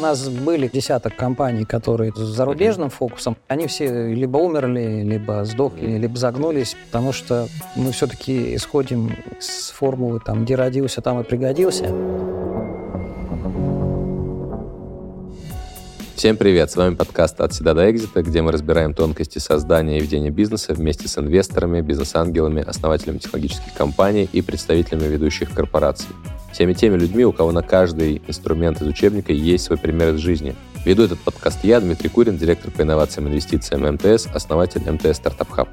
У нас были десяток компаний, которые с зарубежным фокусом. Они все либо умерли, либо сдохли, либо загнулись, потому что мы все-таки исходим с формулы там «где родился, там и пригодился». Всем привет! С вами подкаст «От седа до экзита», где мы разбираем тонкости создания и ведения бизнеса вместе с инвесторами, бизнес-ангелами, основателями технологических компаний и представителями ведущих корпораций. Всеми теми людьми, у кого на каждый инструмент из учебника есть свой пример из жизни. Веду этот подкаст я, Дмитрий Курин, директор по инновациям и инвестициям МТС, основатель МТС Стартап Хаб.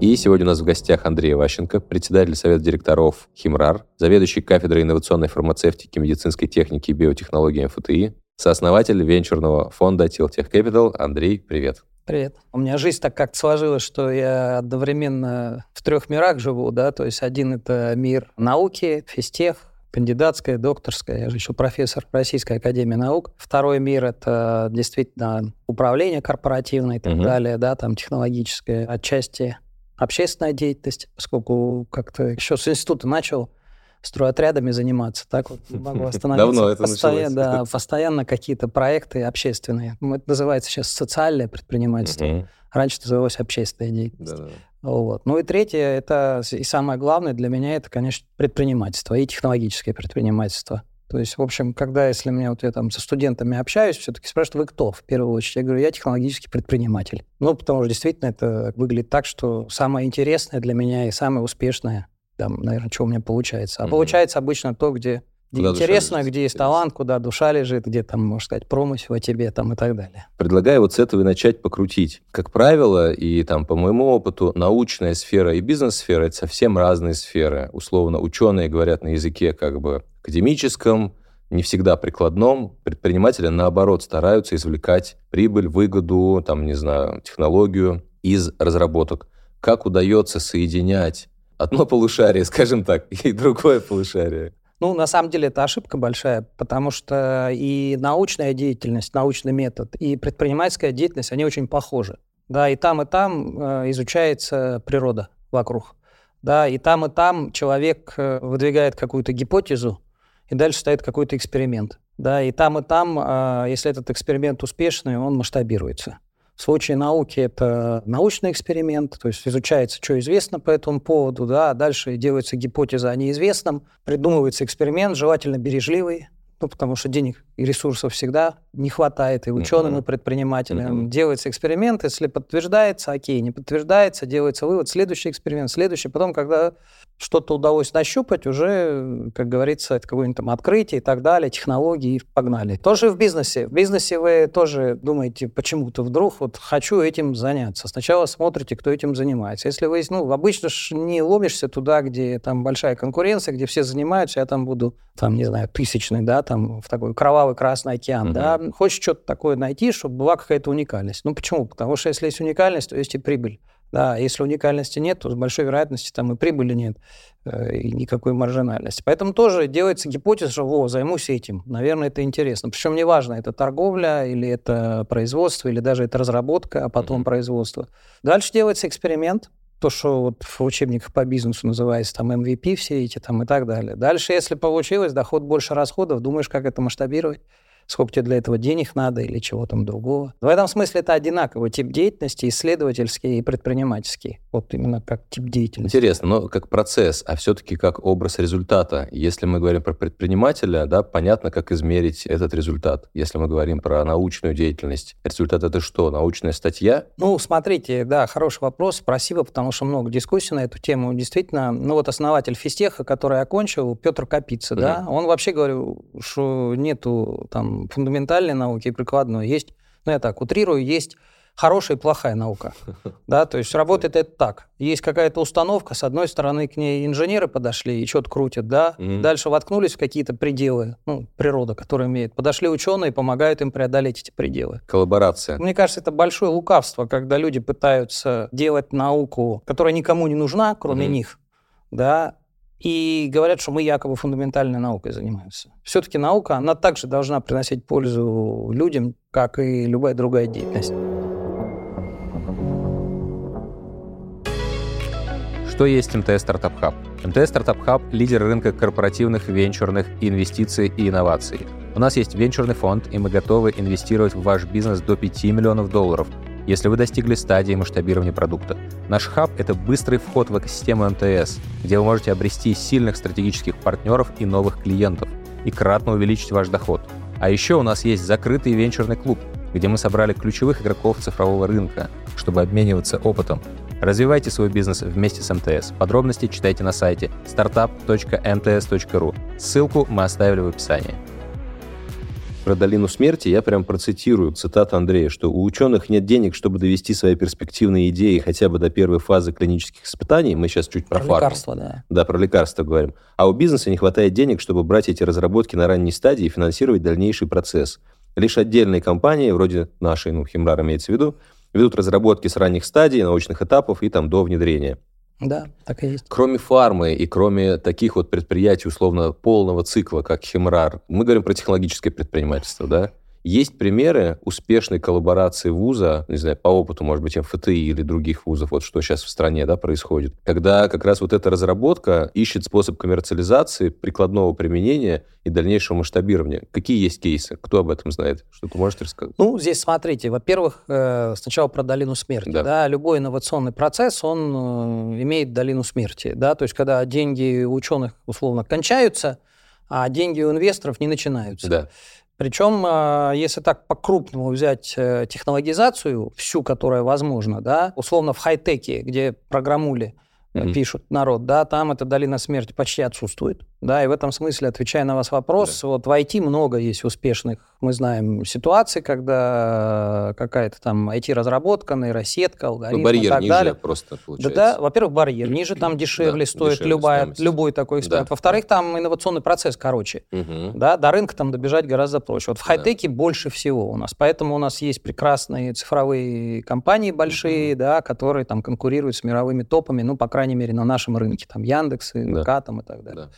И сегодня у нас в гостях Андрей Ващенко, председатель Совета директоров Химрар, заведующий кафедрой инновационной фармацевтики, медицинской техники и биотехнологии МФТИ, сооснователь венчурного фонда Tiltech Capital. Андрей, привет. Привет. У меня жизнь так как сложилась, что я одновременно в трех мирах живу, да, то есть один это мир науки, физтех, кандидатская, докторская, я же еще профессор Российской Академии Наук. Второй мир — это действительно управление корпоративное и так угу. далее, да, там технологическое, отчасти общественная деятельность, поскольку как-то еще с института начал стройотрядами заниматься. Так вот могу остановиться. Давно это постоянно, Да, постоянно какие-то проекты общественные. Ну, это называется сейчас социальное предпринимательство. Угу. Раньше называлось общественная деятельность. Да, да. Вот. Ну и третье, это и самое главное для меня, это, конечно, предпринимательство и технологическое предпринимательство. То есть, в общем, когда, если мне вот я там со студентами общаюсь, все-таки спрашивают, вы кто в первую очередь? Я говорю, я технологический предприниматель. Ну, потому что действительно это выглядит так, что самое интересное для меня и самое успешное, там, наверное, что у меня получается. А mm-hmm. получается обычно то, где где куда интересно, где есть талант, куда душа лежит, где там, можно сказать, промысел о тебе там и так далее. Предлагаю вот с этого и начать покрутить. Как правило, и там по моему опыту, научная сфера и бизнес-сфера — это совсем разные сферы. Условно, ученые говорят на языке как бы академическом, не всегда прикладном. Предприниматели, наоборот, стараются извлекать прибыль, выгоду, там, не знаю, технологию из разработок. Как удается соединять одно полушарие, скажем так, и другое полушарие? Ну, на самом деле, это ошибка большая, потому что и научная деятельность, научный метод, и предпринимательская деятельность, они очень похожи. Да, и там, и там э, изучается природа вокруг. Да, и там, и там человек э, выдвигает какую-то гипотезу, и дальше стоит какой-то эксперимент. Да, и там, и там, э, если этот эксперимент успешный, он масштабируется. В случае науки это научный эксперимент, то есть изучается, что известно по этому поводу, да, а дальше делается гипотеза о неизвестном, придумывается эксперимент, желательно бережливый, ну, потому что денег и ресурсов всегда не хватает и ученым, uh-huh. и предпринимателям. Делается эксперимент, если подтверждается, окей, не подтверждается, делается вывод, следующий эксперимент, следующий. Потом, когда что-то удалось нащупать, уже, как говорится, это какое-нибудь там открытие и так далее, технологии, и погнали. Тоже в бизнесе. В бизнесе вы тоже думаете, почему-то вдруг вот хочу этим заняться. Сначала смотрите, кто этим занимается. Если вы, ну, обычно ж не ломишься туда, где там большая конкуренция, где все занимаются, я там буду, там, не знаю, тысячный, да, там, в такой кровавый красный океан, угу. да. Хочешь что-то такое найти, чтобы была какая-то уникальность. Ну, почему? Потому что если есть уникальность, то есть и прибыль. Да, если уникальности нет, то с большой вероятностью там и прибыли нет, э, и никакой маржинальности. Поэтому тоже делается гипотеза, что «Во, займусь этим». Наверное, это интересно. Причем неважно, это торговля или это производство, или даже это разработка, а потом mm-hmm. производство. Дальше делается эксперимент, то, что вот в учебниках по бизнесу называется там MVP все эти там и так далее. Дальше, если получилось, доход больше расходов, думаешь, как это масштабировать сколько тебе для этого денег надо или чего там другого. В этом смысле это одинаковый тип деятельности, исследовательский и предпринимательский. Вот именно как тип деятельности. Интересно, но как процесс, а все-таки как образ результата. Если мы говорим про предпринимателя, да, понятно, как измерить этот результат. Если мы говорим про научную деятельность, результат это что? Научная статья? Ну, смотрите, да, хороший вопрос, спасибо, потому что много дискуссий на эту тему. Действительно, ну вот основатель физтеха, который окончил, Петр Капица, угу. да, он вообще говорил, что нету там фундаментальной науки и прикладной. Есть, ну я так утрирую, есть хорошая и плохая наука. Да, то есть работает это так. Есть какая-то установка, с одной стороны к ней инженеры подошли и что-то крутят, да, mm-hmm. дальше воткнулись в какие-то пределы, ну, природа, которая имеет. Подошли ученые, помогают им преодолеть эти пределы. Коллаборация. Мне кажется, это большое лукавство, когда люди пытаются делать науку, которая никому не нужна, кроме mm-hmm. них, да, и говорят, что мы якобы фундаментальной наукой занимаемся. Все-таки наука, она также должна приносить пользу людям, как и любая другая деятельность. Что есть МТС Стартап Хаб? МТС Стартап Хаб – лидер рынка корпоративных, венчурных инвестиций и инноваций. У нас есть венчурный фонд, и мы готовы инвестировать в ваш бизнес до 5 миллионов долларов, если вы достигли стадии масштабирования продукта. Наш хаб – это быстрый вход в экосистему МТС, где вы можете обрести сильных стратегических партнеров и новых клиентов, и кратно увеличить ваш доход. А еще у нас есть закрытый венчурный клуб, где мы собрали ключевых игроков цифрового рынка, чтобы обмениваться опытом Развивайте свой бизнес вместе с МТС. Подробности читайте на сайте startup.mts.ru. Ссылку мы оставили в описании. Про долину смерти я прям процитирую цитату Андрея, что у ученых нет денег, чтобы довести свои перспективные идеи хотя бы до первой фазы клинических испытаний. Мы сейчас чуть про, про фарм. лекарства, да. Да, про лекарства говорим. А у бизнеса не хватает денег, чтобы брать эти разработки на ранней стадии и финансировать дальнейший процесс. Лишь отдельные компании, вроде нашей, ну, Химрар имеется в виду, ведут разработки с ранних стадий, научных этапов и там до внедрения. Да, так и есть. Кроме фармы и кроме таких вот предприятий условно полного цикла, как Химрар, мы говорим про технологическое предпринимательство, да? Есть примеры успешной коллаборации вуза, не знаю, по опыту, может быть, МФТИ или других вузов, вот что сейчас в стране да, происходит, когда как раз вот эта разработка ищет способ коммерциализации, прикладного применения и дальнейшего масштабирования. Какие есть кейсы? Кто об этом знает? Что ты можешь рассказать? Ну, здесь смотрите. Во-первых, э, сначала про долину смерти. Да. Да, любой инновационный процесс, он э, имеет долину смерти. Да? То есть, когда деньги ученых, условно, кончаются, а деньги у инвесторов не начинаются. Да. Причем, а, если так по-крупному взять э, технологизацию, всю, которая возможна, да, условно в хай-теке, где программули mm-hmm. пишут народ, да, там эта долина смерти почти отсутствует. Да, и в этом смысле, отвечая на вас вопрос, да. вот в IT много есть успешных, мы знаем, ситуаций, когда какая-то там IT-разработка, нейросетка, алгоритм ну, барьер и так ниже далее. просто получается. Да, да, во-первых, барьер ниже, там дешевле да, стоит дешевле любая, стоимость. любой такой эксперимент. Да. Во-вторых, там инновационный процесс короче. Угу. Да, до рынка там добежать гораздо проще. Вот в хай-теке да. больше всего у нас. Поэтому у нас есть прекрасные цифровые компании большие, угу. да, которые там конкурируют с мировыми топами, ну, по крайней мере, на нашем рынке. Там Яндекс, и да. там и так далее. Да.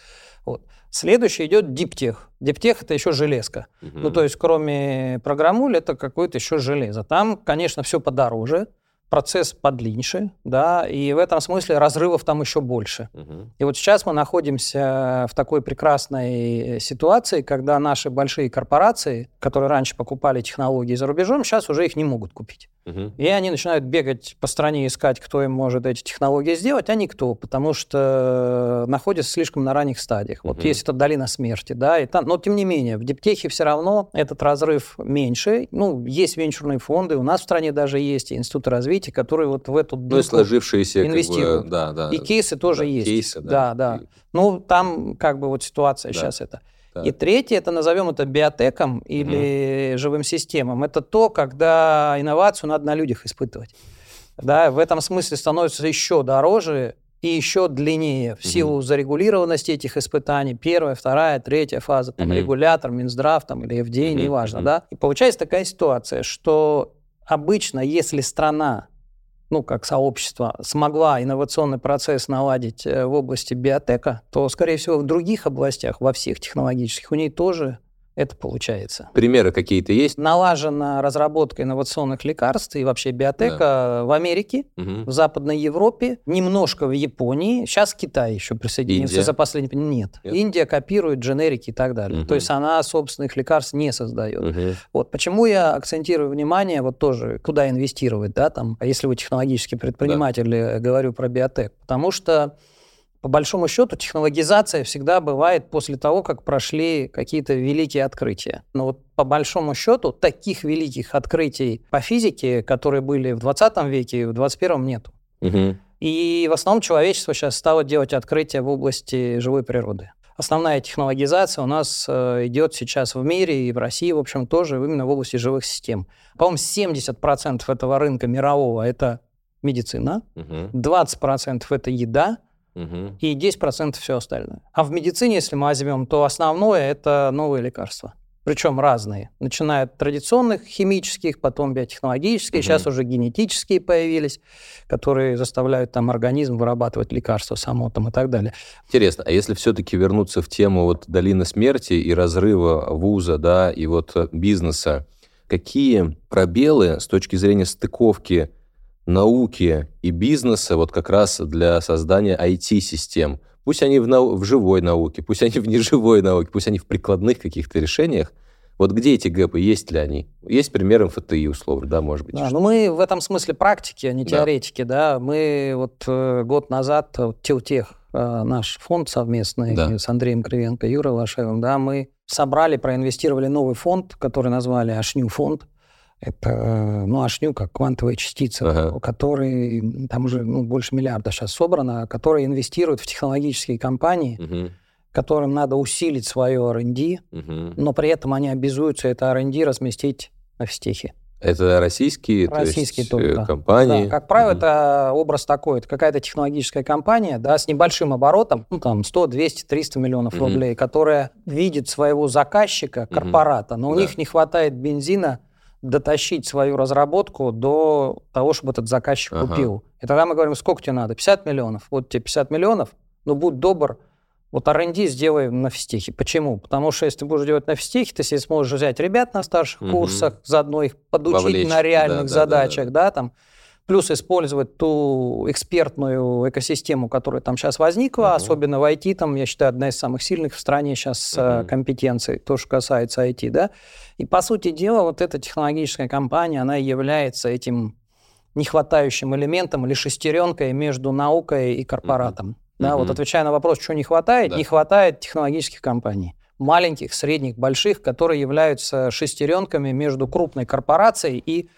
Вот. Следующий идет диптех. Диптех это еще железка. Угу. Ну, то есть, кроме программуль, это какое-то еще железо. Там, конечно, все подороже процесс подлиннее, да, и в этом смысле разрывов там еще больше. Угу. И вот сейчас мы находимся в такой прекрасной ситуации, когда наши большие корпорации, которые раньше покупали технологии за рубежом, сейчас уже их не могут купить. Угу. И они начинают бегать по стране, искать, кто им может эти технологии сделать, а никто, потому что находятся слишком на ранних стадиях. Угу. Вот есть эта долина смерти, да, и там, но тем не менее, в Диптехе все равно этот разрыв меньше. Ну, есть венчурные фонды, у нас в стране даже есть институты развития, которые вот в эту ну, сложившиеся инвестируют. Как бы, да, да. И кейсы тоже да, есть. Кейсы, да. Да, да. Ну, там как бы вот ситуация да. сейчас это. Так. И третье, это назовем это биотеком или угу. живым системам. Это то, когда инновацию надо на людях испытывать. Да, в этом смысле становится еще дороже и еще длиннее в силу угу. зарегулированности этих испытаний. Первая, вторая, третья фаза, там, угу. регулятор, Минздрав там, или FDA, угу. неважно. Угу. Да? И получается такая ситуация, что обычно, если страна ну, как сообщество, смогла инновационный процесс наладить э, в области биотека, то, скорее всего, в других областях, во всех технологических, у ней тоже это получается. Примеры какие-то есть? Налажена разработка инновационных лекарств и вообще биотека да. в Америке, угу. в Западной Европе, немножко в Японии. Сейчас Китай еще присоединился Индия? за последние... Нет. Нет. Индия копирует дженерики и так далее. Угу. То есть она собственных лекарств не создает. Угу. Вот почему я акцентирую внимание вот тоже, куда инвестировать, да, там, если вы технологический предприниматель, да. говорю про биотек. Потому что по большому счету, технологизация всегда бывает после того, как прошли какие-то великие открытия. Но вот по большому счету таких великих открытий по физике, которые были в 20 веке и в 21 нету. Угу. И в основном человечество сейчас стало делать открытия в области живой природы. Основная технологизация у нас э, идет сейчас в мире и в России, в общем, тоже именно в области живых систем. По-моему, 70% этого рынка мирового – это медицина, угу. 20% – это еда, угу. и 10% все остальное. А в медицине, если мы возьмем, то основное это новые лекарства. Причем разные. Начиная от традиционных химических, потом биотехнологические, угу. сейчас уже генетические появились, которые заставляют там организм вырабатывать лекарства само там и так далее. Интересно, а если все-таки вернуться в тему вот долины смерти и разрыва вуза, да, и вот бизнеса, какие пробелы с точки зрения стыковки науки и бизнеса вот как раз для создания IT-систем Пусть они в, нау- в живой науке, пусть они в неживой науке, пусть они в прикладных каких-то решениях. Вот где эти гэпы, есть ли они? Есть пример МФТИ, условно, да, может быть? Да, ну мы в этом смысле практики, а не Да. теоретики, да. Мы вот э, год назад, вот, Тилтех, э, наш фонд совместный Да. с Андреем Кривенко, Юрой Лошевым, да, мы собрали, проинвестировали новый фонд, который назвали Ашню фонд. Это, э, ну, Ашню как квантовая частица, Ага. который, м, там уже ну, больше миллиарда сейчас собрано, который инвестирует в технологические компании, Мгм, которым надо усилить свое R&D, мгм. но при этом они обязуются это R&D разместить на физтехе. Это российские, Российские то есть, только, э, да. компании? Да, как правило, Мгм. это образ такой. Это какая-то технологическая компания, да, с небольшим оборотом, ну, там, 100, 200, 300 миллионов Мгм. рублей, которая видит своего заказчика, корпората, но у Да. них не хватает бензина дотащить свою разработку до того, чтобы этот заказчик Ага. купил. И тогда мы говорим, сколько тебе надо? 50 миллионов. Вот тебе 50 миллионов, ну, будь добр, вот R&D сделай на физтехе. Почему? Потому что если ты будешь делать на физтехе, ты себе сможешь взять ребят на старших Мгм. курсах, заодно их подучить Вовлечь, на реальных да, да, да, да. задачах, да, там, плюс использовать ту экспертную экосистему, которая там сейчас возникла, Мгм. особенно в IT, там, я считаю, одна из самых сильных в стране сейчас Мгм. компетенций, то, что касается IT, да. И, по сути дела, вот эта технологическая компания, она является этим нехватающим элементом или шестеренкой между наукой и корпоратом. Да, Мгм. вот отвечая на вопрос, что не хватает, Да. не хватает технологических компаний. Маленьких, средних, больших, которые являются шестеренками между крупной корпорацией и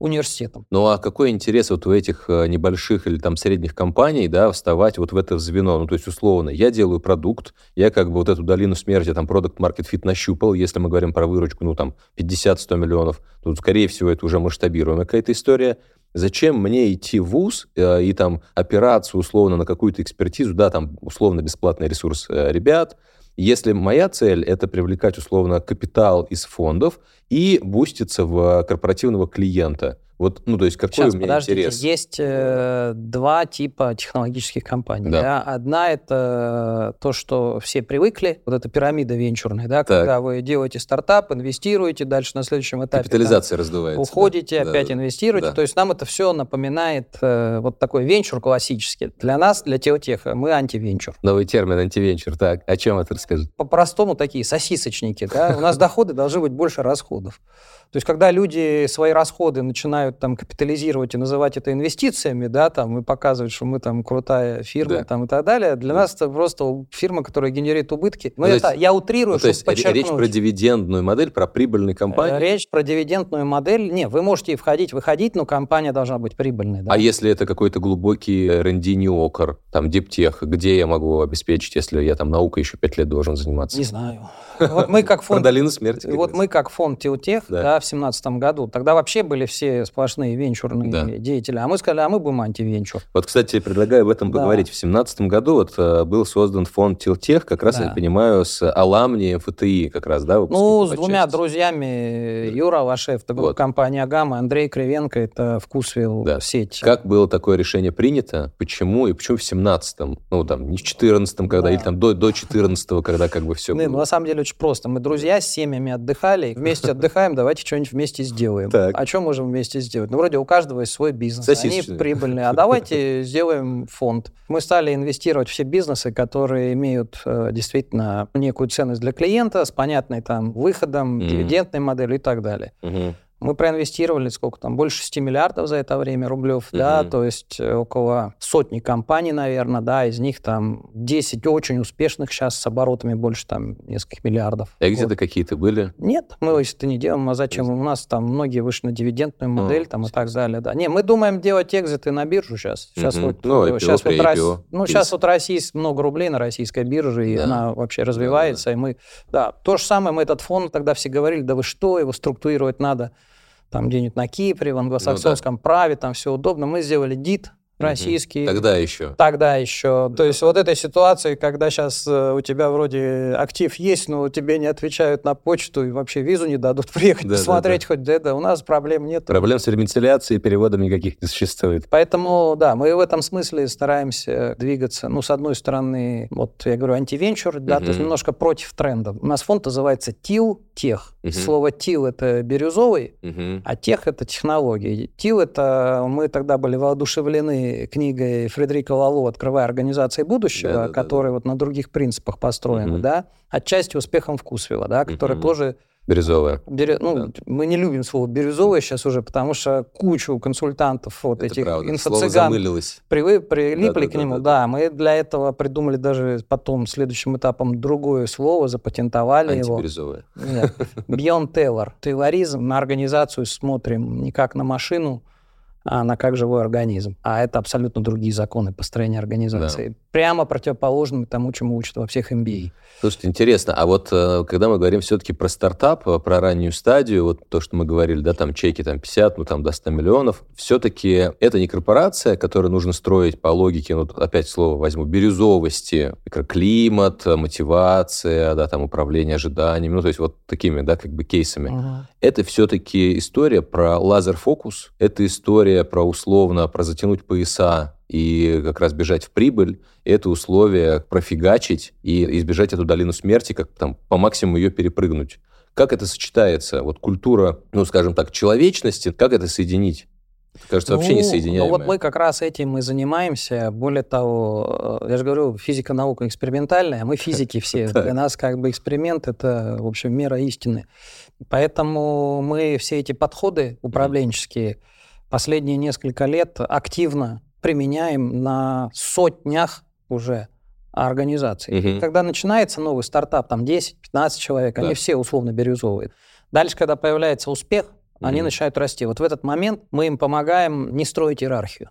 университетом. Ну а какой интерес вот у этих э, небольших или там средних компаний, да, вставать вот в это звено? Ну, то есть, условно, я делаю продукт, я как бы вот эту долину смерти, там, продукт market fit нащупал, если мы говорим про выручку, ну, там, 50-100 миллионов, тут, скорее всего, это уже масштабируемая какая-то история. Зачем мне идти в ВУЗ э, и там опираться условно на какую-то экспертизу, да, там условно бесплатный ресурс э, ребят, если моя цель это привлекать условно капитал из фондов и буститься в корпоративного клиента. Вот, ну, то есть какой Сейчас, у меня подождите, интерес? есть э, два типа технологических компаний. Да. да. Одна это то, что все привыкли, вот эта пирамида венчурная, да, Так. когда вы делаете стартап, инвестируете, дальше на следующем этапе там, Капитализация раздувается. уходите, да. опять Да, инвестируете. да. То есть нам это все напоминает э, вот такой венчур классический. Для нас, для теотеха, мы антивенчур. Новый термин антивенчур. Так, о чем это расскажи? По-простому такие сосисочники. Да? У нас доходы должны быть больше расходов. То есть, когда люди свои расходы начинают там капитализировать и называть это инвестициями, да, там, и показывать, что мы там крутая фирма Да. там, и так далее, для Да. нас это просто фирма, которая генерирует убытки. Ну, Ну, то это, есть- я утрирую, Ну, то чтобы есть ре- речь про дивидендную модель, про прибыльные компании. Э, Речь про дивидендную модель. Не, вы можете и входить, выходить, но компания должна быть прибыльной. Да? А если это какой-то глубокий R&D неокр, там, диптех, где я могу обеспечить, если я там наукой еще пять лет должен заниматься? Не знаю. Вот мы как Про фонд долину смерти. Вот мы как фонд Тилтех Да. Да. в семнадцатом году, тогда вообще были все сплошные венчурные Да. деятели, а мы сказали, а мы будем антивенчур. Вот, кстати, предлагаю об этом Да. поговорить. В семнадцатом году вот э, был создан фонд Тилтех, как раз, Да. я понимаю, с аламни МФТИ как раз, да? Ну, с двумя друзьями, Юра Вашев, это Вот. компания Агама, Андрей Кривенко, это Вкусвилл Да. сеть. Как было такое решение принято? Почему? И почему в семнадцатом? Ну, там, не в четырнадцатом, когда, Да. или там до, до четырнадцатого, когда как бы все ну, было. на самом деле очень просто. Мы друзья с семьями отдыхали, вместе отдыхаем, давайте что-нибудь вместе сделаем. Так. А что можем вместе сделать? Ну, вроде у каждого есть свой бизнес. Они Сосисочный. прибыльные. А давайте сделаем фонд. Мы стали инвестировать в все бизнесы, которые имеют э, действительно некую ценность для клиента с понятной там выходом, дивидендной моделью и так далее. Мы проинвестировали сколько там, больше 6 миллиардов за это время рублев, да, Мгм. то есть э, около сотни компаний, наверное, да, из них там 10 очень успешных сейчас с оборотами больше там нескольких миллиардов. А Вот. где-то какие-то были? Нет, мы если это не делаем, а зачем? У нас там многие вышли на дивидендную модель там, и так далее. Да. Не, мы думаем делать экзиты на биржу сейчас. Сейчас Мгм. вот, Ну, э, IPO, сейчас вот, Рос- ну, сейчас вот России много рублей на российской бирже, и Да. она вообще развивается. И мы, да, то же самое, мы этот фонд тогда все говорили, да вы что, его структурировать надо там где-нибудь на Кипре, в англосаксонском праве, там все удобно. Мы сделали ДИТ. Российский. Тогда еще. Тогда еще. То есть вот этой ситуации, когда сейчас у тебя вроде актив есть, но тебе не отвечают на почту и вообще визу не дадут приехать Да, да, посмотреть хоть да, у нас проблем нет. Проблем с ремонтиляцией и переводом никаких не существует. Поэтому, да, мы в этом смысле стараемся двигаться, ну, с одной стороны, вот я говорю, антивенчур, да, то есть немножко против трендов. У нас фонд называется ТИЛ, тех. Мгм. Слово ТИЛ – это бирюзовый, Мгм. а тех – это технологии. ТИЛ – это мы тогда были воодушевлены известной книгой Фредерика Лалу «Открывая организации будущего», да, да, которая да, да. вот на других принципах построена, угу. да, отчасти успехом вкусвилла, да, которая угу. тоже Бирюзовая. Бирю... Ну, да. мы не любим слово бирюзовая сейчас уже, потому что кучу консультантов вот Это этих инфо-цыган привы... прилипли да, к нему. Да, да, да. мы для этого придумали даже потом следующим этапом другое слово, запатентовали его. Нет. Beyond Taylor. Тейлоризм. На организацию смотрим не как на машину, на как живой организм. А это абсолютно другие законы построения организации. Да. Прямо противоположны тому, чему учат во всех MBA. Слушайте, интересно, а вот э, когда мы говорим все-таки про стартап, э, про раннюю стадию, вот то, что мы говорили, да, там чеки там 50, ну там до 100 миллионов, все-таки это не корпорация, которую нужно строить по логике, ну опять слово возьму, бирюзовости, микроклимат, мотивация, да, там управление ожиданиями, ну то есть вот такими, да, как бы кейсами. Угу. Это все-таки история про лазер-фокус, это история про условно, про затянуть пояса и как раз бежать в прибыль, это условие профигачить и избежать эту долину смерти, как там по максимуму ее перепрыгнуть. Как это сочетается? Вот культура, ну, скажем так, человечности, как это соединить? Кажется, вообще ну, не соединяемое. Ну, вот мы как раз этим и занимаемся. Более того, я же говорю, физика наука экспериментальная, мы физики все. Для нас как бы эксперимент – это, в общем, мера истины. Поэтому мы все эти подходы управленческие последние несколько лет активно применяем на сотнях уже организаций. Угу. Когда начинается новый стартап, там 10-15 человек, да. они все условно бирюзовые. Дальше, когда появляется успех, угу. они начинают расти. Вот в этот момент мы им помогаем не строить иерархию.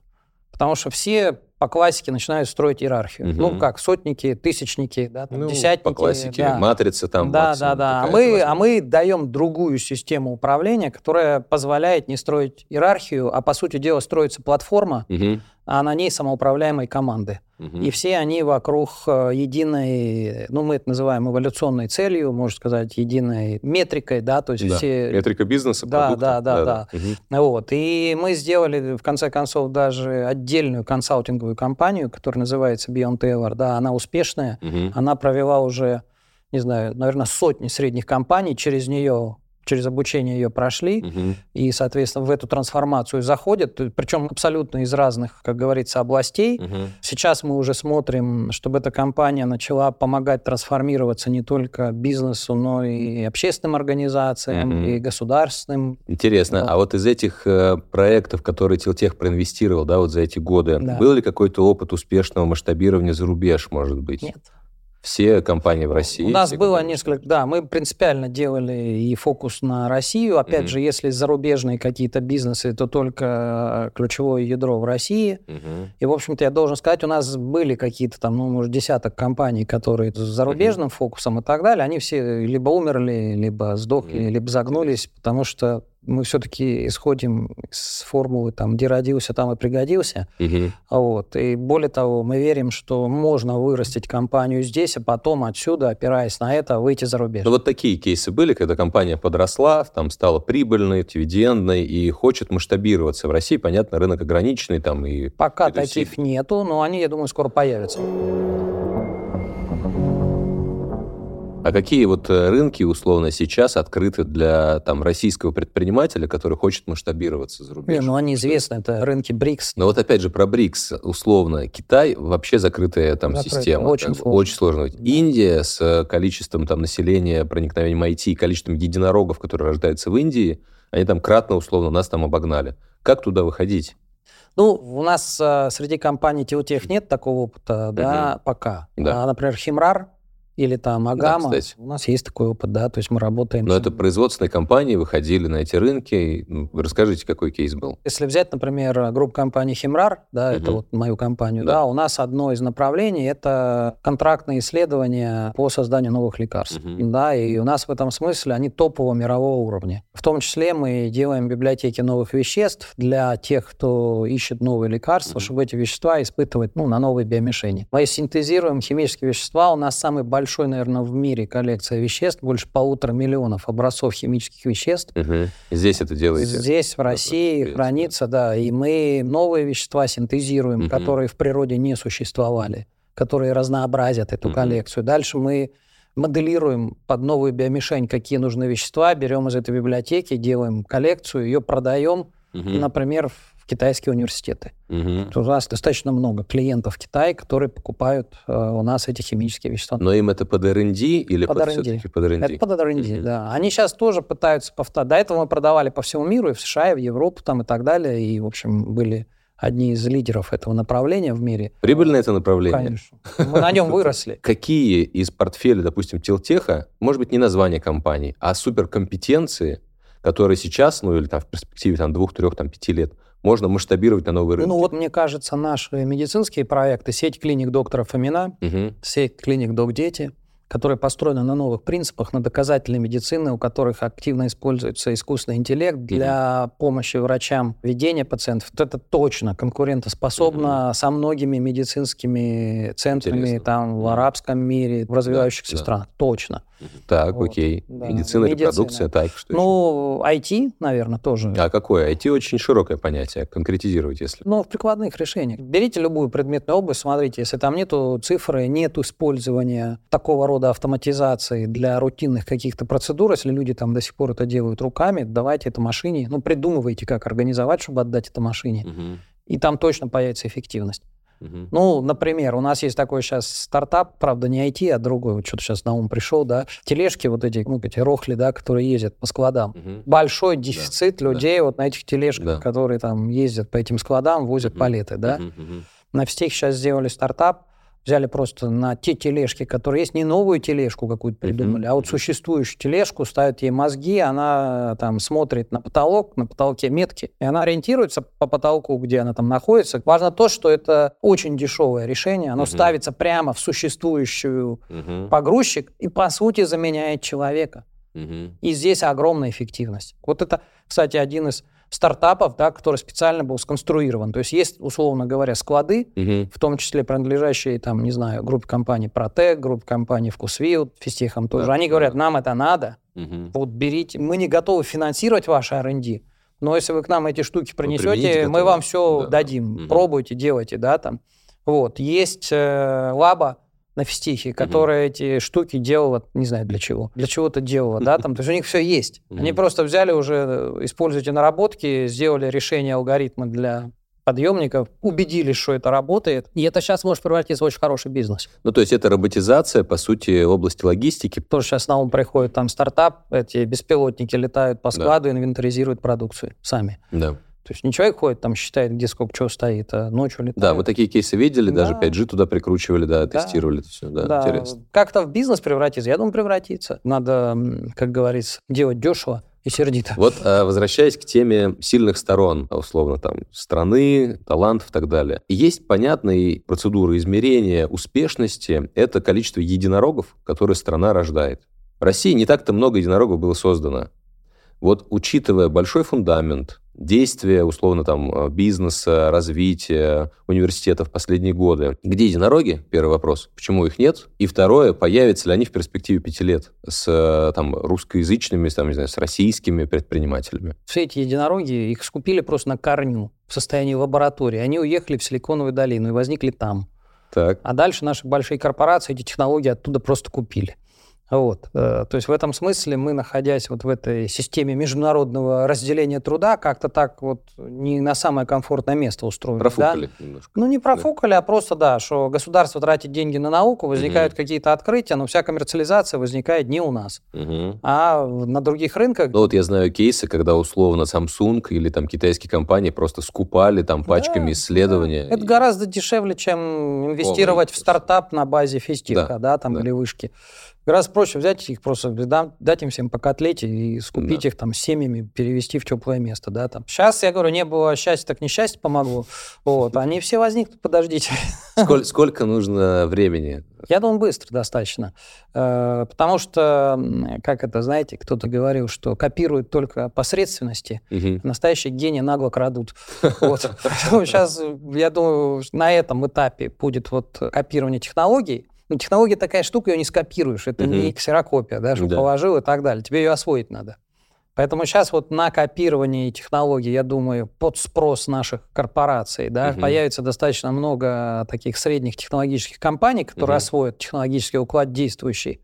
Потому что все по классике начинают строить иерархию. Угу. Ну, как сотники, тысячники, да, там, ну, десятники. По классике, да. матрица там. Да, да, да. А мы, а мы даем другую систему управления, которая позволяет не строить иерархию, а, по сути дела, строится платформа, угу. А на ней самоуправляемые команды. Угу. И все они вокруг э, единой, ну, мы это называем эволюционной целью, можно сказать, единой метрикой, да, то есть да. все... Метрика бизнеса, да, продукта. Да, да, да. да. Угу. Вот. И мы сделали, в конце концов, даже отдельную консалтинговую компанию, которая называется Beyond Taylor, да, она успешная, угу. она провела уже, не знаю, наверное, сотни средних компаний, через нее через обучение ее прошли, угу. и, соответственно, в эту трансформацию заходят, причем абсолютно из разных, как говорится, областей. Угу. Сейчас мы уже смотрим, чтобы эта компания начала помогать трансформироваться не только бизнесу, но и общественным организациям, угу. и государственным. Интересно, вот. а вот из этих э, проектов, которые Тилтех проинвестировал, да, вот за эти годы, да. был ли какой-то опыт успешного масштабирования за рубеж, может быть? Нет. Все компании в России. У нас было компании. несколько, да, мы принципиально делали и фокус на Россию. Опять mm-hmm. же, если зарубежные какие-то бизнесы, то только э, ключевое ядро в России. Mm-hmm. И, в общем-то, я должен сказать, у нас были какие-то там, ну, может, десяток компаний, которые с зарубежным mm-hmm. фокусом и так далее. Они все либо умерли, либо сдохли, mm-hmm. либо загнулись, потому что мы все-таки исходим с формулы там, где родился, там и пригодился. Угу. Вот. И более того, мы верим, что можно вырастить компанию здесь, а потом отсюда, опираясь на это, выйти за рубеж. Ну вот такие кейсы были, когда компания подросла, там стала прибыльной, дивидендной и хочет масштабироваться. В России, понятно, рынок ограниченный. Там, и Пока таких нету, но они, я думаю, скоро появятся. А какие вот э, рынки условно сейчас открыты для там российского предпринимателя, который хочет масштабироваться за рубеж? Не, ну они известны, это рынки БРИКС. Но вот опять же про БРИКС условно. Китай вообще закрытая там Закрытая. система. Очень сложно. Очень сложно. Да. Индия с э, количеством там населения, проникновением IT, количеством единорогов, которые рождаются в Индии, они там кратно условно нас там обогнали. Как туда выходить? Ну, у нас э, среди компаний Теутех нет такого опыта, да, угу. пока. Да. А, например, Химрар, или там Агама. Да, У нас есть такой опыт, да, то есть мы работаем. Но это производственные компании, выходили на эти рынки. Ну, расскажите, какой кейс был? Если взять, например, группу компании Химрар, да, угу. это вот мою компанию, да. да, у нас одно из направлений это контрактные исследования по созданию новых лекарств, угу. да, и у нас в этом смысле они топового мирового уровня. В том числе мы делаем библиотеки новых веществ для тех, кто ищет новые лекарства, угу. чтобы эти вещества испытывать, ну, на новые биомишени. Мы синтезируем химические вещества, у нас самый большой большой, наверное, в мире коллекция веществ, больше полутора миллионов образцов химических веществ. Угу. Здесь это делаете? Здесь, в России, это хранится, да. И мы новые вещества синтезируем, угу. которые в природе не существовали, которые разнообразят эту угу. коллекцию. Дальше мы моделируем под новую биомишень, какие нужны вещества, берем из этой библиотеки, делаем коллекцию, ее продаем. Угу. Например, китайские университеты. Мгм. У нас достаточно много клиентов в Китае, которые покупают э, у нас эти химические вещества. Но им это под R&D или Под под, все-таки под R&D? Это под R&D, Мгм. да. Они сейчас тоже пытаются повторять. До этого мы продавали по всему миру, и в США, и в Европу там и так далее. И, в общем, были одни из лидеров этого направления в мире. Прибыльное это направление? Конечно. Мы на нем выросли. Какие из портфеля, допустим, Телтеха, может быть, не название компании, а суперкомпетенции, которые сейчас, ну или там в перспективе там, двух, трех, там, пяти лет, можно масштабировать на новый рынок? Ну вот, мне кажется, наши медицинские проекты, сеть клиник доктора Фомина, Мгм. сеть клиник Док-Дети, которые построены на новых принципах, на доказательной медицины, у которых активно используется искусственный интеллект для помощи врачам ведения пациентов. Вот это точно конкурентоспособно со многими медицинскими центрами Интересно. там в арабском мире, в развивающихся да. странах. Точно. Так, Вот, окей. да. Медицина, Медицина. репродукция, так, что еще? Ну, IT, наверное, тоже. А какое? IT очень широкое понятие. Конкретизировать, если. Но в прикладных решениях. Берите любую предметную область, смотрите, если там нету цифры, нет использования такого рода автоматизации для рутинных каких-то процедур, если люди там до сих пор это делают руками, давайте это машине, ну, придумывайте, как организовать, чтобы отдать это машине, Мгм. и там точно появится эффективность. Мгм. Ну, например, у нас есть такой сейчас стартап, правда, не IT, а другой, вот что-то сейчас на ум пришел, да, тележки вот эти, ну, эти рохли, да, которые ездят по складам. Мгм. Большой дефицит да. людей вот на этих тележках, Да. которые там ездят по этим складам, возят Мгм. палеты, да. Мгм. На всех сейчас сделали стартап, взяли просто на те тележки, которые есть, не новую тележку какую-то придумали, а вот существующую тележку, ставят ей мозги, она там смотрит на потолок, на потолке метки, и она ориентируется по потолку, где она там находится. Важно то, что это очень дешевое решение, оно Мгм. ставится прямо в существующую Мгм. погрузчик и, по сути, заменяет человека. Мгм. И здесь огромная эффективность. Вот это, кстати, один из стартапов, да, который специально был сконструирован. То есть есть, условно говоря, склады, Мгм. в том числе принадлежащие, там, не знаю, группе компаний Протек, группе компаний Вкусвилл, Фистехам тоже. Да, Они да. говорят, нам это надо, Мгм. вот берите. Мы не готовы финансировать ваши R&D, но если вы к нам эти штуки принесете, мы готовы. вам все Да. дадим. Мгм. Пробуйте, делайте, да, там. Вот. Есть э, лаба на Фистихе, которая эти штуки делала, не знаю для чего, для чего-то делала, да, там, то есть у них все есть. Они просто взяли уже, э, используйте наработки, сделали решение алгоритма для подъемников, убедились, что это работает, и это сейчас может превратиться в очень хороший бизнес. Ну, то есть это роботизация, по сути, области логистики. Тоже сейчас на ум приходит там стартап, эти беспилотники летают по складу, инвентаризируют продукцию сами. Да. То есть не человек ходит, там считает, где сколько чего стоит, а ночью летает. Да, вот такие кейсы видели, даже Да. 5G туда прикручивали, да, Да. тестировали это все, да, Да, интересно. Как-то в бизнес превратится? Я думаю, превратится. Надо, как говорится, делать дешево и сердито. Вот, а, возвращаясь к теме сильных сторон, условно, там, страны, талантов и так далее. Есть понятные процедуры измерения успешности. Это количество единорогов, которые страна рождает. В России не так-то много единорогов было создано. Вот, учитывая большой фундамент, действия, условно, там, э, бизнеса, развития университетов в последние годы. Где единороги? Первый вопрос. Почему их нет? И второе, появятся ли они в перспективе пяти лет с э, там, русскоязычными, там, не знаю, с российскими предпринимателями? Все эти единороги, их скупили просто на корню в состоянии лаборатории. Они уехали в Силиконовую долину и возникли там. Так. А дальше наши большие корпорации эти технологии оттуда просто купили. Вот. э, То есть в этом смысле мы, находясь вот в этой системе международного разделения труда, как-то так вот не на самое комфортное место устроены. да? Профукали немножко. Ну, не профукали, а просто, да, что государство тратит деньги на науку, возникают какие-то открытия, но вся коммерциализация возникает не у нас, Мгм. а в- на других рынках. Ну вот я знаю кейсы, когда условно Samsung или там китайские компании просто скупали там пачками Да, исследования. Это И- гораздо дешевле, чем инвестировать в просто. стартап на базе физтеха, Да, да, там, да. или вышки. Гораздо проще взять их просто, да, дать им всем по котлете и скупить Да. их там семьями, перевести в теплое место, да, там. Сейчас, я говорю, не было счастья, так несчастье помогло. Вот, они все возникнут, подождите. Сколь- сколько нужно времени? Я думаю, быстро достаточно. Э, Потому что, как это, знаете, кто-то говорил, что копируют только посредственности, Мгм. настоящие гении нагло крадут. Вот. Сейчас, я думаю, на этом этапе будет вот копирование технологий. Ну, технология такая штука, ее не скопируешь. Это не Мгм. ксерокопия, да, что Да. положил и так далее. Тебе ее освоить надо. Поэтому сейчас вот на копировании технологий, я думаю, под спрос наших корпораций, да, Мгм. появится достаточно много таких средних технологических компаний, которые Мгм. освоят технологический уклад действующий.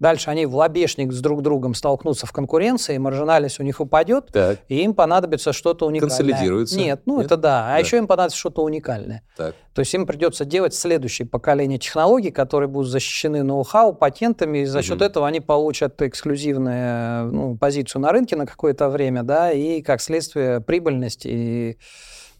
Дальше они в лобешник с друг другом столкнутся в конкуренции, маржинальность у них упадет, Так. и им понадобится что-то уникальное. Консолидируются? Нет, ну Нет? это да. А Да. еще им понадобится что-то уникальное. Так. То есть им придется делать следующее поколение технологий, которые будут защищены ноу-хау, патентами, и за счет Мгм. этого они получат эксклюзивную ну, позицию на рынке на какое-то время, да, и как следствие прибыльность и,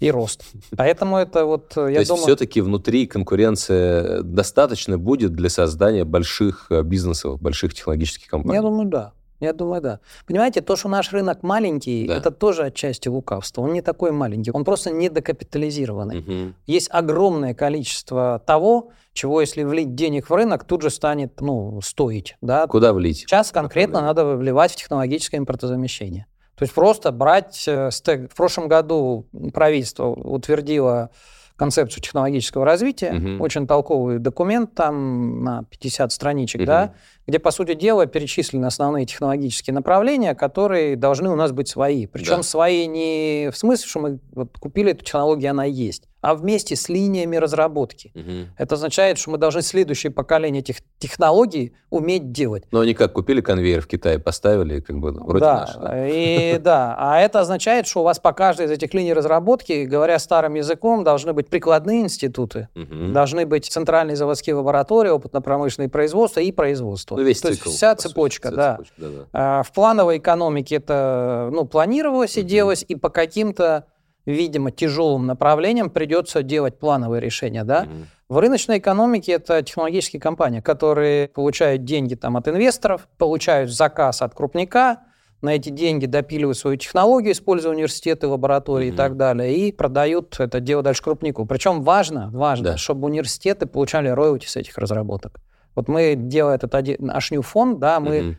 и рост. Поэтому это вот, э, То я есть думаю... все-таки внутри конкуренция достаточно будет для создания больших э, бизнесов, больших технологических компаний? Я думаю, да. Я думаю, да. Понимаете, то, что наш рынок маленький, Да. это тоже отчасти лукавство. Он не такой маленький, он просто недокапитализированный. Мгм. Есть огромное количество того, чего, если влить денег в рынок, тут же станет ну, стоить. Да? Куда влить? Сейчас конкретно надо вливать в технологическое импортозамещение. То есть просто брать э, стек. В прошлом году правительство утвердило концепцию технологического развития, Мгм. очень толковый документ, там на 50 страничек, Мгм. да, где, по сути дела, перечислены основные технологические направления, которые должны у нас быть свои. Причем Да. свои не в смысле, что мы вот купили эту технологию, она есть, а вместе с линиями разработки. Мгм. Это означает, что мы должны следующее поколение этих технологий уметь делать. Но они как, купили конвейер в Китае, поставили, как бы вроде да, наш, да? и да. А это означает, что у вас по каждой из этих линий разработки, говоря старым языком, должны быть прикладные институты, Мгм. должны быть центральные заводские лаборатории, опытно-промышленные производства и производство. Ну, весь То есть цикл, вся по сути, цепочка, вся да. цепочка, да-да. А В плановой экономике это ну, планировалось и Мгм. делалось, и по каким-то, видимо, тяжелым направлениям придется делать плановые решения, да. Мгм. В рыночной экономике это технологические компании, которые получают деньги там, от инвесторов, получают заказ от крупника, на эти деньги допиливают свою технологию, используя университеты, лаборатории Мгм. и так далее, и продают это дело дальше крупнику. Причем важно, важно, Да. чтобы университеты получали роялти с этих разработок. Вот мы, делая этот один, наш New фонд, да, мы Мгм.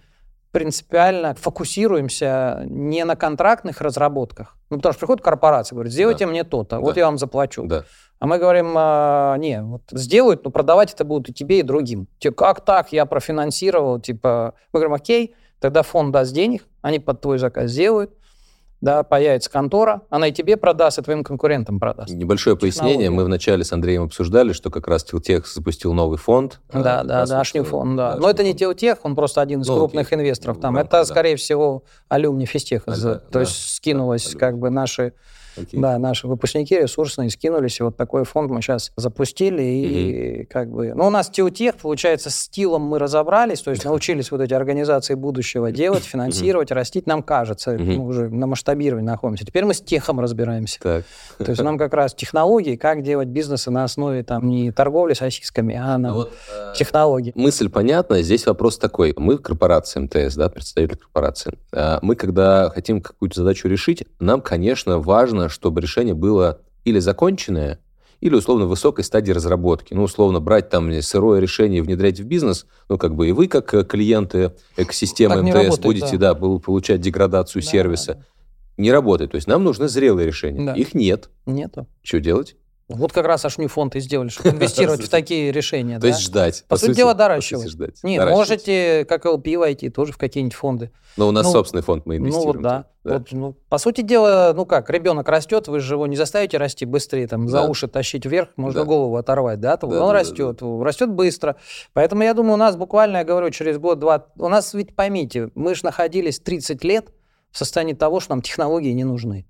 принципиально фокусируемся не на контрактных разработках. Ну, потому что приходит корпорация, говорит, сделайте мне то-то, вот Да. я вам заплачу. Да. А мы говорим, а, не, вот сделают, но продавать это будут и тебе, и другим. Типа, как так, я профинансировал, типа, мы говорим, окей, тогда фонд даст денег, они под твой заказ сделают, да, появится контора, она и тебе продаст, и твоим конкурентам продаст. Небольшое пояснение. Технология. Мы вначале с Андреем обсуждали, что как раз Тилтех запустил новый фонд. Да, А, да, да, раз вот, Ашню э, фонд, да. да, Но это не. Теотех, он просто один из Ну, крупных окей. инвесторов Ну, там. в Это, рамках, да. скорее всего, алюмни физтеха. Да, да, То да, есть скинулось, алюмни. как бы наши Окей. Да, наши выпускники ресурсные скинулись, и вот такой фонд мы сейчас запустили, и как бы... Ну, у нас Теотех, получается, с стилом мы разобрались, то есть научились вот эти организации будущего делать, финансировать, растить, нам кажется, мы уже на масштабировании находимся. Теперь мы с техом разбираемся. Так. То есть нам как раз технологии, как делать бизнесы на основе там не торговли сосисками, а на Вот, э, технологии. Мысль понятна, здесь вопрос такой. Мы корпорация МТС, да, представитель корпорации. А Мы, когда хотим какую-то задачу решить, нам, конечно, важно, чтобы решение было или законченное, или, условно, высокой стадии разработки. Ну, условно, брать там сырое решение и внедрять в бизнес, ну, как бы и вы, как э, клиенты экосистемы Так МТС, работает, будете, да, бу- получать деградацию Да, сервиса. да, Не работает. То есть нам нужны зрелые решения. Да. Их нет. да. Нету. Что делать? Вот как раз Ашню фонд и сделали, чтобы инвестировать в такие решения. То да. есть ждать. По сути дела, доращивать. Не, можете, как LP, войти тоже в какие-нибудь фонды. Но у нас Ну, собственный фонд, мы Ну инвестируем. вот да. да. Вот, ну, по сути дела, ну как, ребенок растет, вы же его не заставите расти быстрее, там, за Да. уши тащить вверх, можно Да. голову оторвать, да, Да, он да, да, растет, растет быстро. Поэтому я думаю, у нас буквально, я говорю, через год-два, у нас ведь, поймите, мы же находились 30 лет в состоянии того, что нам технологии не нужны.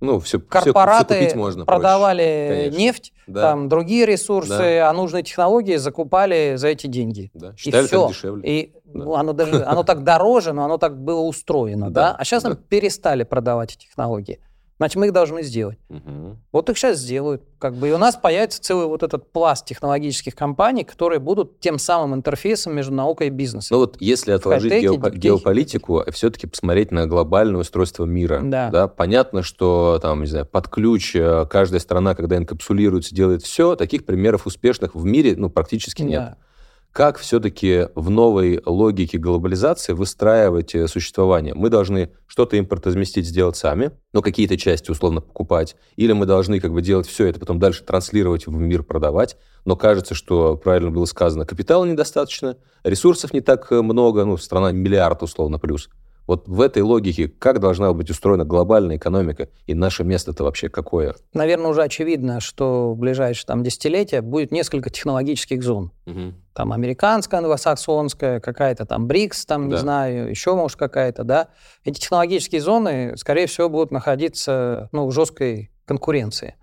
Ну, все, Корпораты купить можно продавали Конечно. нефть, Да. там другие ресурсы, а нужные технологии закупали за эти деньги. Да. И Считали все. так дешевле. И Да. ну, оно даже оно так дороже, но оно так было устроено, да. Да, А сейчас нам да. перестали продавать эти технологии. Значит, мы их должны сделать. Мгм. Вот их сейчас сделают. Как бы, и у нас появится целый вот этот пласт технологических компаний, которые будут тем самым интерфейсом между наукой и бизнесом. Ну вот если отложить хай-теке, геопо- геополитику, все-таки посмотреть на глобальное устройство мира. Да. Понятно, что там, не знаю, под ключ э, каждая страна, когда инкапсулируется, делает все. Таких примеров успешных в мире ну, практически нет. Как все-таки в новой логике глобализации выстраивать э, существование? Мы должны что-то импортозаместить, сделать сами, но какие-то части условно покупать, или мы должны как бы делать все это, потом дальше транслировать в мир, продавать. Но кажется, что, правильно было сказано, капитала недостаточно, ресурсов не так э, много, ну, страна миллиард условно плюс. Вот в этой логике как должна быть устроена глобальная экономика и наше место-то вообще какое? Наверное, уже очевидно, что в ближайшие там, десятилетия будет несколько технологических зон. Угу. Там американская, англосаксонская, какая-то там БРИКС, там, Да. не знаю, еще, может, какая-то, да. Эти технологические зоны, скорее всего, будут находиться ну, в жесткой конкуренции.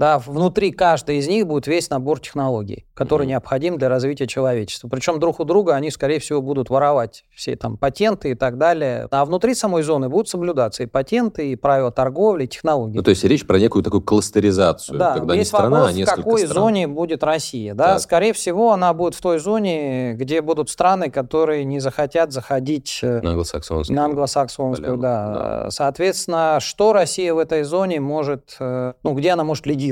Да, внутри каждой из них будет весь набор технологий, который Мгм. необходим для развития человечества. Причем друг у друга они, скорее всего, будут воровать все там патенты и так далее. А внутри самой зоны будут соблюдаться и патенты, и правила торговли, и технологии. Ну, то есть речь про некую такую кластеризацию, Да, когда не страна, вопрос, а в несколько какой стран. зоне будет Россия. Да? Так. Скорее всего, она будет в той зоне, где будут страны, которые не захотят заходить э, На англосаксонском. на англосаксонскую. Поляну, Да. Соответственно, что Россия в этой зоне может, э, ну, где она может лидировать?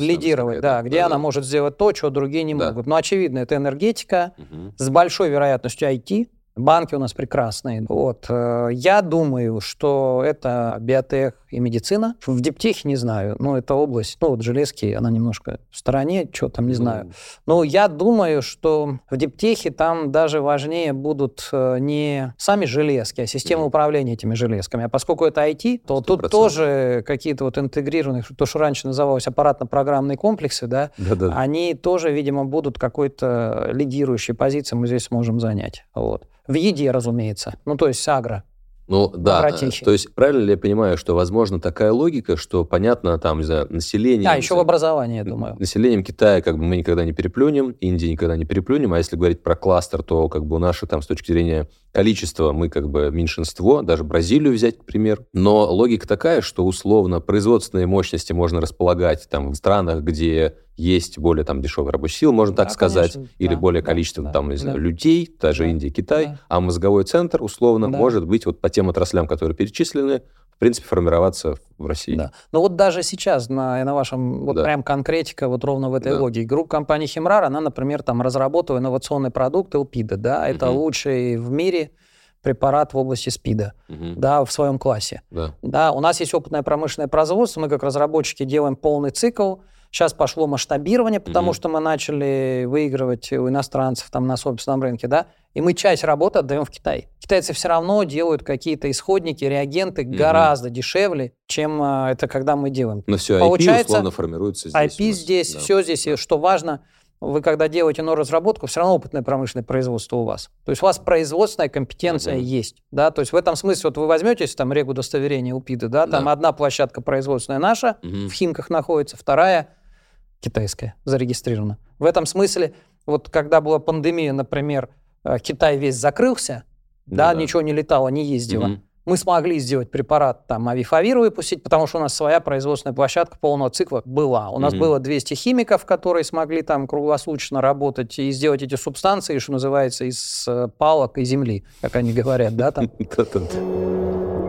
Лидировать, какая-то. да, где Да, она да. может сделать то, что другие не Да. могут. Ну, очевидно, это энергетика, Мгм. с большой вероятностью IT. Банки у нас прекрасные. Вот. э, Я думаю, что это биотех и медицина. В диптехе не знаю. Ну, это область, ну, вот железки, она немножко в стороне, что там, не знаю. Ну, Но я думаю, что в диптехе там даже важнее будут э, не сами железки, а система управления этими железками. А поскольку это IT, то Сто тут процентов. тоже какие-то вот интегрированные, то, что раньше называлось аппаратно-программные комплексы, да, Да-да. они тоже, видимо, будут какой-то лидирующей позиции мы здесь сможем занять. Вот. В еде, разумеется. Ну, то есть агро. Ну да, Обратихи. э, то есть правильно ли я понимаю, что возможно такая логика, что понятно там, не знаю, население... А, не еще в образовании, я думаю. Населением Китая как бы мы никогда не переплюнем, Индии никогда не переплюнем, а если говорить про кластер, то как бы наши там с точки зрения количества мы как бы меньшинство, даже Бразилию взять, например. Но логика такая, что условно производственные мощности можно располагать там в странах, где есть более там дешевая рабочая сила, можно Да, так сказать, конечно, или да, более да, количество да, там, не знаю, да. людей, даже Да, Индия, Китай, да. а мозговой центр условно Да. может быть вот по тем отраслям, которые перечислены, в принципе, формироваться в России. Да. Но вот даже сейчас на, на вашем, вот Да. прям конкретика вот ровно в этой Да. логике. Группа компании Химрар, она, например, там разработала инновационный продукт Элпида, да, это Мгм. лучший в мире препарат в области СПИДа, Мгм. да, в своем классе. Да. Да, у нас есть опытное промышленное производство, мы как разработчики делаем полный цикл. Сейчас пошло масштабирование, потому Мгм. что мы начали выигрывать у иностранцев там на собственном рынке, да, и мы часть работы отдаем в Китай. Китайцы все равно делают какие-то исходники, реагенты Мгм. гораздо дешевле, чем а, это когда мы делаем. Но все, IP Получается, условно формируется здесь. IP здесь, Да. все здесь, и что важно, вы когда делаете новую разработку, все равно опытное промышленное производство у вас. То есть у вас производственная компетенция Мгм. есть. Да? То есть в этом смысле вот вы возьметесь там регу удостоверения УПИДа, да, там Да. одна площадка производственная наша, Мгм. в Химках находится, вторая китайская, зарегистрирована. В этом смысле, вот когда была пандемия, например, э, Китай весь закрылся, Ну да, да. ничего не летало, не ездило. Мгм. Мы смогли сделать препарат, там, авифавир выпустить, потому что у нас своя производственная площадка полного цикла была. У нас Мгм. было 200 химиков, которые смогли там круглосуточно работать и сделать эти субстанции, что называется, из э, палок и земли, как они говорят, да, там.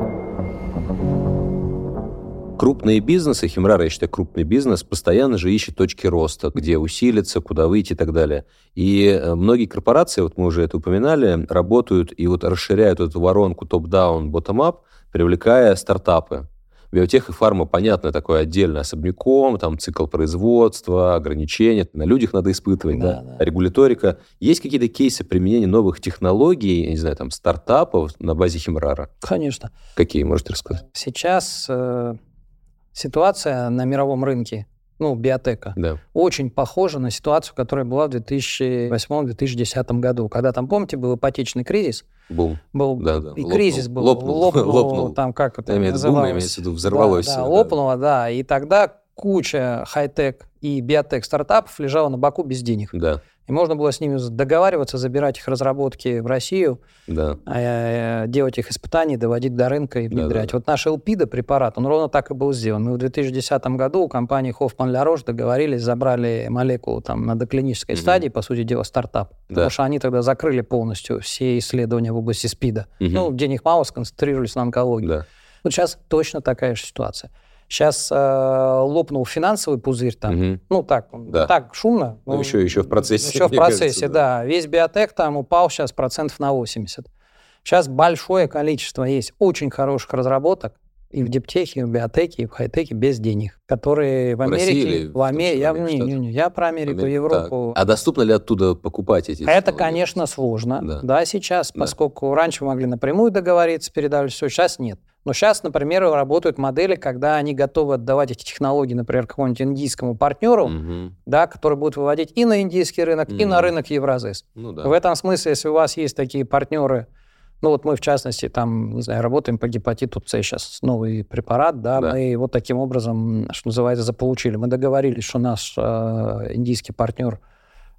Крупные бизнесы, Химрара, я считаю, крупный бизнес, постоянно же ищет точки роста, где усилиться, куда выйти и так далее. И э, многие корпорации, вот мы уже это упоминали, работают и вот расширяют эту воронку топ-даун, ботtom-ап, привлекая стартапы. Биотех и фарма, понятно, такое отдельно, особняком, там цикл производства, ограничения, на людях надо испытывать, Да, да, да. регуляторика. Есть какие-то кейсы применения новых технологий, я не знаю, там, стартапов на базе Химрара? Конечно. Какие, можете рассказать? Сейчас э, ситуация на мировом рынке, ну, биотека, Да. очень похожа на ситуацию, которая была в 2008-2010 году, когда там, помните, был ипотечный кризис, Бум. был Да, да. и Лопнул. кризис был, Лопнул. лопнул, Лопнул. там как это имею бум, называлось? я имею в виду взорвалось Да, да, да. лопнуло, да, и тогда куча хай-тек и биотек стартапов лежала на боку без денег. Да, И можно было с ними договариваться, забирать их разработки в Россию, да. э, делать их испытания, доводить до рынка и Да, внедрять. да. Вот наш LPIDA препарат, он ровно так и был сделан. Мы в 2010 году у компании Hoffman La Roche договорились, забрали молекулу там на доклинической Мгм. стадии, по сути дела, стартап. Да. Потому что они тогда закрыли полностью все исследования в области СПИДа. Мгм. Ну, денег мало, сконцентрировались на онкологии. Да. Вот сейчас точно такая же ситуация. Сейчас э, лопнул финансовый пузырь там. Мгм. Ну, так, Да. так шумно. Ну, еще- еще в процессе, Еще в процессе, кажется, да. Весь биотек там упал сейчас процентов на 80. Сейчас большое количество есть очень хороших разработок, и в диптехе, и в биотеке, и в хай-теке без денег, которые в Америке, России или в Америке, я, в не, не, не, я про Америку, Америка, Европу. так. А доступно ли оттуда покупать эти Это, технологии? конечно, сложно, Да. да, сейчас, Да. поскольку раньше мы могли напрямую договориться, передали все, сейчас нет. Но сейчас, например, работают модели, когда они готовы отдавать эти технологии, например, какому-нибудь индийскому партнеру, Мгм. да, который будет выводить и на индийский рынок, и на рынок Евразес. Ну да. В этом смысле, если у вас есть такие партнеры, ну вот мы, в частности, там, не знаю, работаем по гепатиту С, сейчас новый препарат, да, Да. мы вот таким образом, что называется, заполучили. Мы договорились, что наш э, индийский партнер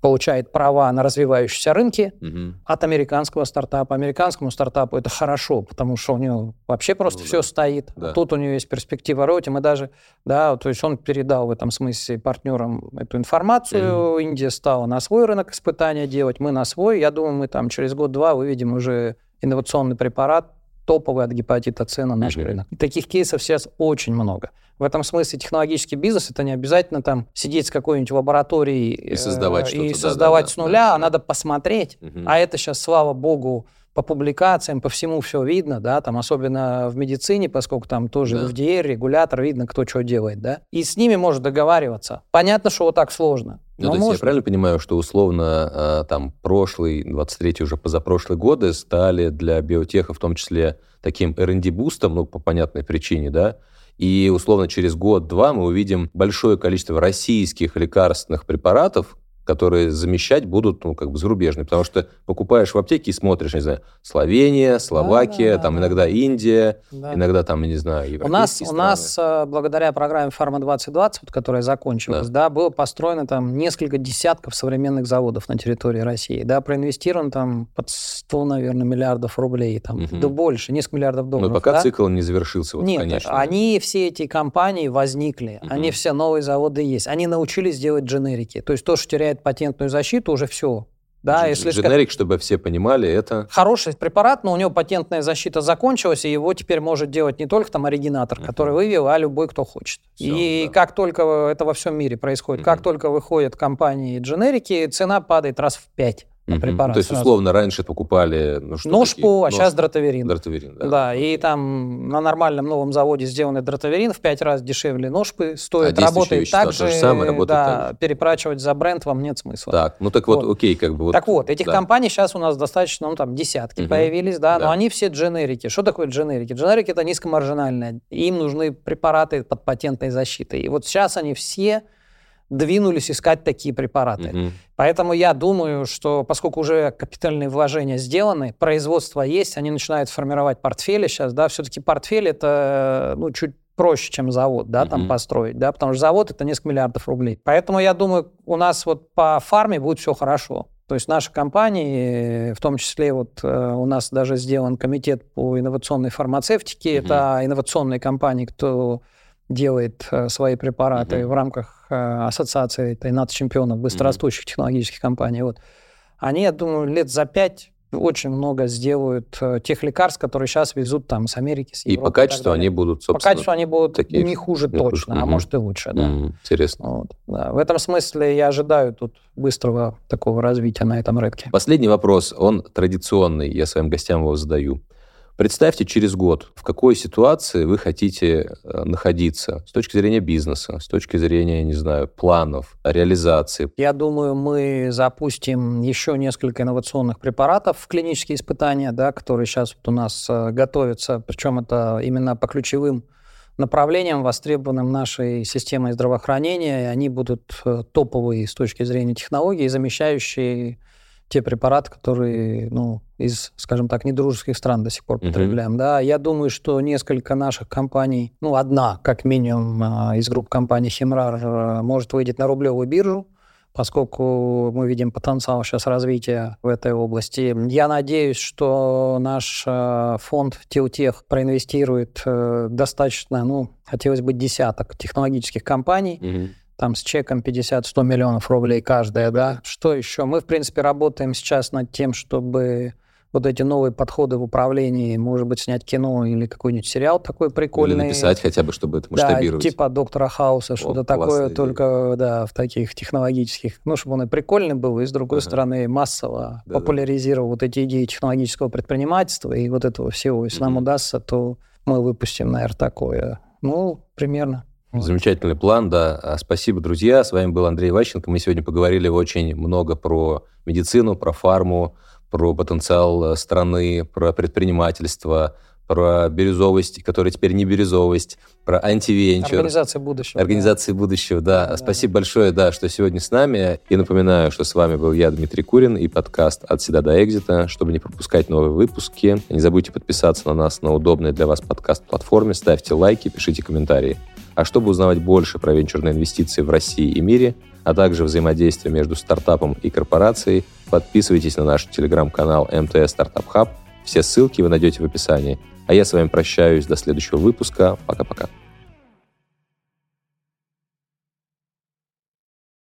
получает права на развивающиеся рынки Мгм. от американского стартапа. Американскому стартапу это хорошо, потому что у него вообще просто Ну все да. стоит. Да. Тут у него есть перспектива роти. Мы даже, да, то есть он передал в этом смысле партнерам эту информацию. Индия стала на свой рынок испытания делать, мы на свой. Я думаю, мы там через год-два выведем уже инновационный препарат топовый от гепатита С на наш рынок. И таких кейсов сейчас очень много. В этом смысле технологический бизнес это не обязательно там сидеть с какой-нибудь лабораторией И создавать э, и да, создавать да, с да, нуля, да. а надо посмотреть. Мгм. А это сейчас, слава богу, по публикациям, по всему все видно, да, там особенно в медицине, поскольку там тоже Да. FDA, регулятор, видно, кто что делает, да. И с ними может договариваться. Понятно, что вот так сложно. Ну, то есть я можно. правильно понимаю, что условно э, там прошлый, 23-й уже позапрошлые годы стали для биотеха в том числе таким R&D-бустом, ну, по понятной причине, да, и условно через год-два мы увидим большое количество российских лекарственных препаратов, которые замещать будут, ну, как бы зарубежные, потому что покупаешь в аптеке и смотришь, не знаю, Словения, Словакия, да, там да. иногда Индия, Да. иногда там, я не знаю, У нас, у страны. нас э, благодаря программе Фарма 2020, вот, которая закончилась, да. было построено там несколько десятков современных заводов на территории России, да, проинвестировано там под 100, наверное, миллиардов рублей, там, Мгм. да больше, несколько миллиардов Но долларов. пока да. цикл не завершился, вот, Нет, конечно. они, все эти компании возникли, Мгм. они все новые заводы есть, они научились делать дженерики, то есть то, что теряет патентную защиту, уже все. Да, Дж- если Дженерик, чтобы все понимали, это... хороший препарат, но у него патентная защита закончилась, и его теперь может делать не только там оригинатор, Мгм. который вывел, а любой, кто хочет. Всё, и да. как только это во всем мире происходит, как Мгм. только выходят компании дженерики, цена падает раз в пять препарат. То есть, сразу. условно, раньше покупали... Ну, что Ножпу, такие? а сейчас Ножпу. дротаверин. Дротаверин, да. Да, и там на нормальном новом заводе сделанный дротаверин в пять раз дешевле ножпы стоит, А работает вещества так же же, самое, работает да, так же. перепрочивать за бренд вам нет смысла. Так, ну так вот, Вот. окей, как бы вот... Так вот, этих да. компаний сейчас у нас достаточно, ну там десятки Мгм. появились, да, но Да. они все дженерики. Что такое дженерики? Дженерики это низкомаржинальные. Им нужны препараты под патентной защитой. И вот сейчас они все двинулись искать такие препараты. Мгм. Поэтому я думаю, что поскольку уже капитальные вложения сделаны, производство есть, они начинают формировать портфели сейчас, да, все-таки портфель это, ну, чуть проще, чем завод, да, там построить, да, потому что завод это несколько миллиардов рублей. Поэтому я думаю, у нас вот по фарме будет все хорошо. То есть наши компании, в том числе вот э, у нас даже сделан комитет по инновационной фармацевтике, Мгм. это инновационные компании, кто делает э, свои препараты Мгм. в рамках э, ассоциации этой нацчемпионов быстрорастущих технологических компаний. Вот. Они, я думаю, лет за пять очень много сделают э, тех лекарств, которые сейчас везут там с Америки, с И Европы по так качеству далее. они будут, По собственно... качеству они будут такие не хуже не хуже. точно, а Мгм. может и лучше, да. М, Интересно. Вот, да. В этом смысле я ожидаю тут быстрого такого развития на этом рынке. Последний вопрос, он традиционный, я своим гостям его задаю. Представьте через год, в какой ситуации вы хотите э, находиться с точки зрения бизнеса, с точки зрения, не знаю, планов, реализации. Я думаю, мы запустим еще несколько инновационных препаратов в клинические испытания, да, которые сейчас вот у нас э, готовятся, причем это именно по ключевым направлениям, востребованным нашей системой здравоохранения, и они будут э, топовые с точки зрения технологий, замещающие те препараты, которые, ну, из, скажем так, недружеских стран до сих пор потребляем. Да, я думаю, что несколько наших компаний, ну, одна, как минимум, а, из групп компаний Химрар а, может выйти на рублевую биржу, поскольку мы видим потенциал сейчас развития в этой области. Я надеюсь, что наш э, фонд Теутех проинвестирует э, достаточно, ну, хотелось бы десяток технологических компаний, Мгм. Там с чеком 50-100 миллионов рублей каждая, да. Что еще? Мы, в принципе, работаем сейчас над тем, чтобы вот эти новые подходы в управлении, может быть, снять кино или какой-нибудь сериал такой Или прикольный. написать хотя бы, чтобы это Да, масштабировать. типа доктора Хауса, что-то такое, идея. только да, в таких технологических, ну, чтобы он и прикольный был, и с другой Ага. стороны массово Да-да. популяризировал вот эти идеи технологического предпринимательства и вот этого всего. Если нам Мгм. удастся, то мы выпустим, наверное, такое. Ну, примерно. Замечательный план, да. А, спасибо, друзья. С вами был Андрей Ващенко. Мы сегодня поговорили очень много про медицину, про фарму, про потенциал э, страны, про предпринимательство, про бирюзовость, которая теперь не бирюзовость, про антивенчур. Организация будущего. Организация да. будущего, да. да. Спасибо большое, да, что сегодня с нами. И напоминаю, что с вами был я, Дмитрий Курин, и подкаст «От седа до экзита». Чтобы не пропускать новые выпуски, не забудьте подписаться на нас на удобной для вас подкаст-платформе, ставьте лайки, пишите комментарии. А чтобы узнавать больше про венчурные инвестиции в России и мире, а также взаимодействие между стартапом и корпорацией, подписывайтесь на наш телеграм-канал МТС Стартап Хаб. Все ссылки вы найдете в описании. А я с вами прощаюсь до следующего выпуска. Пока-пока.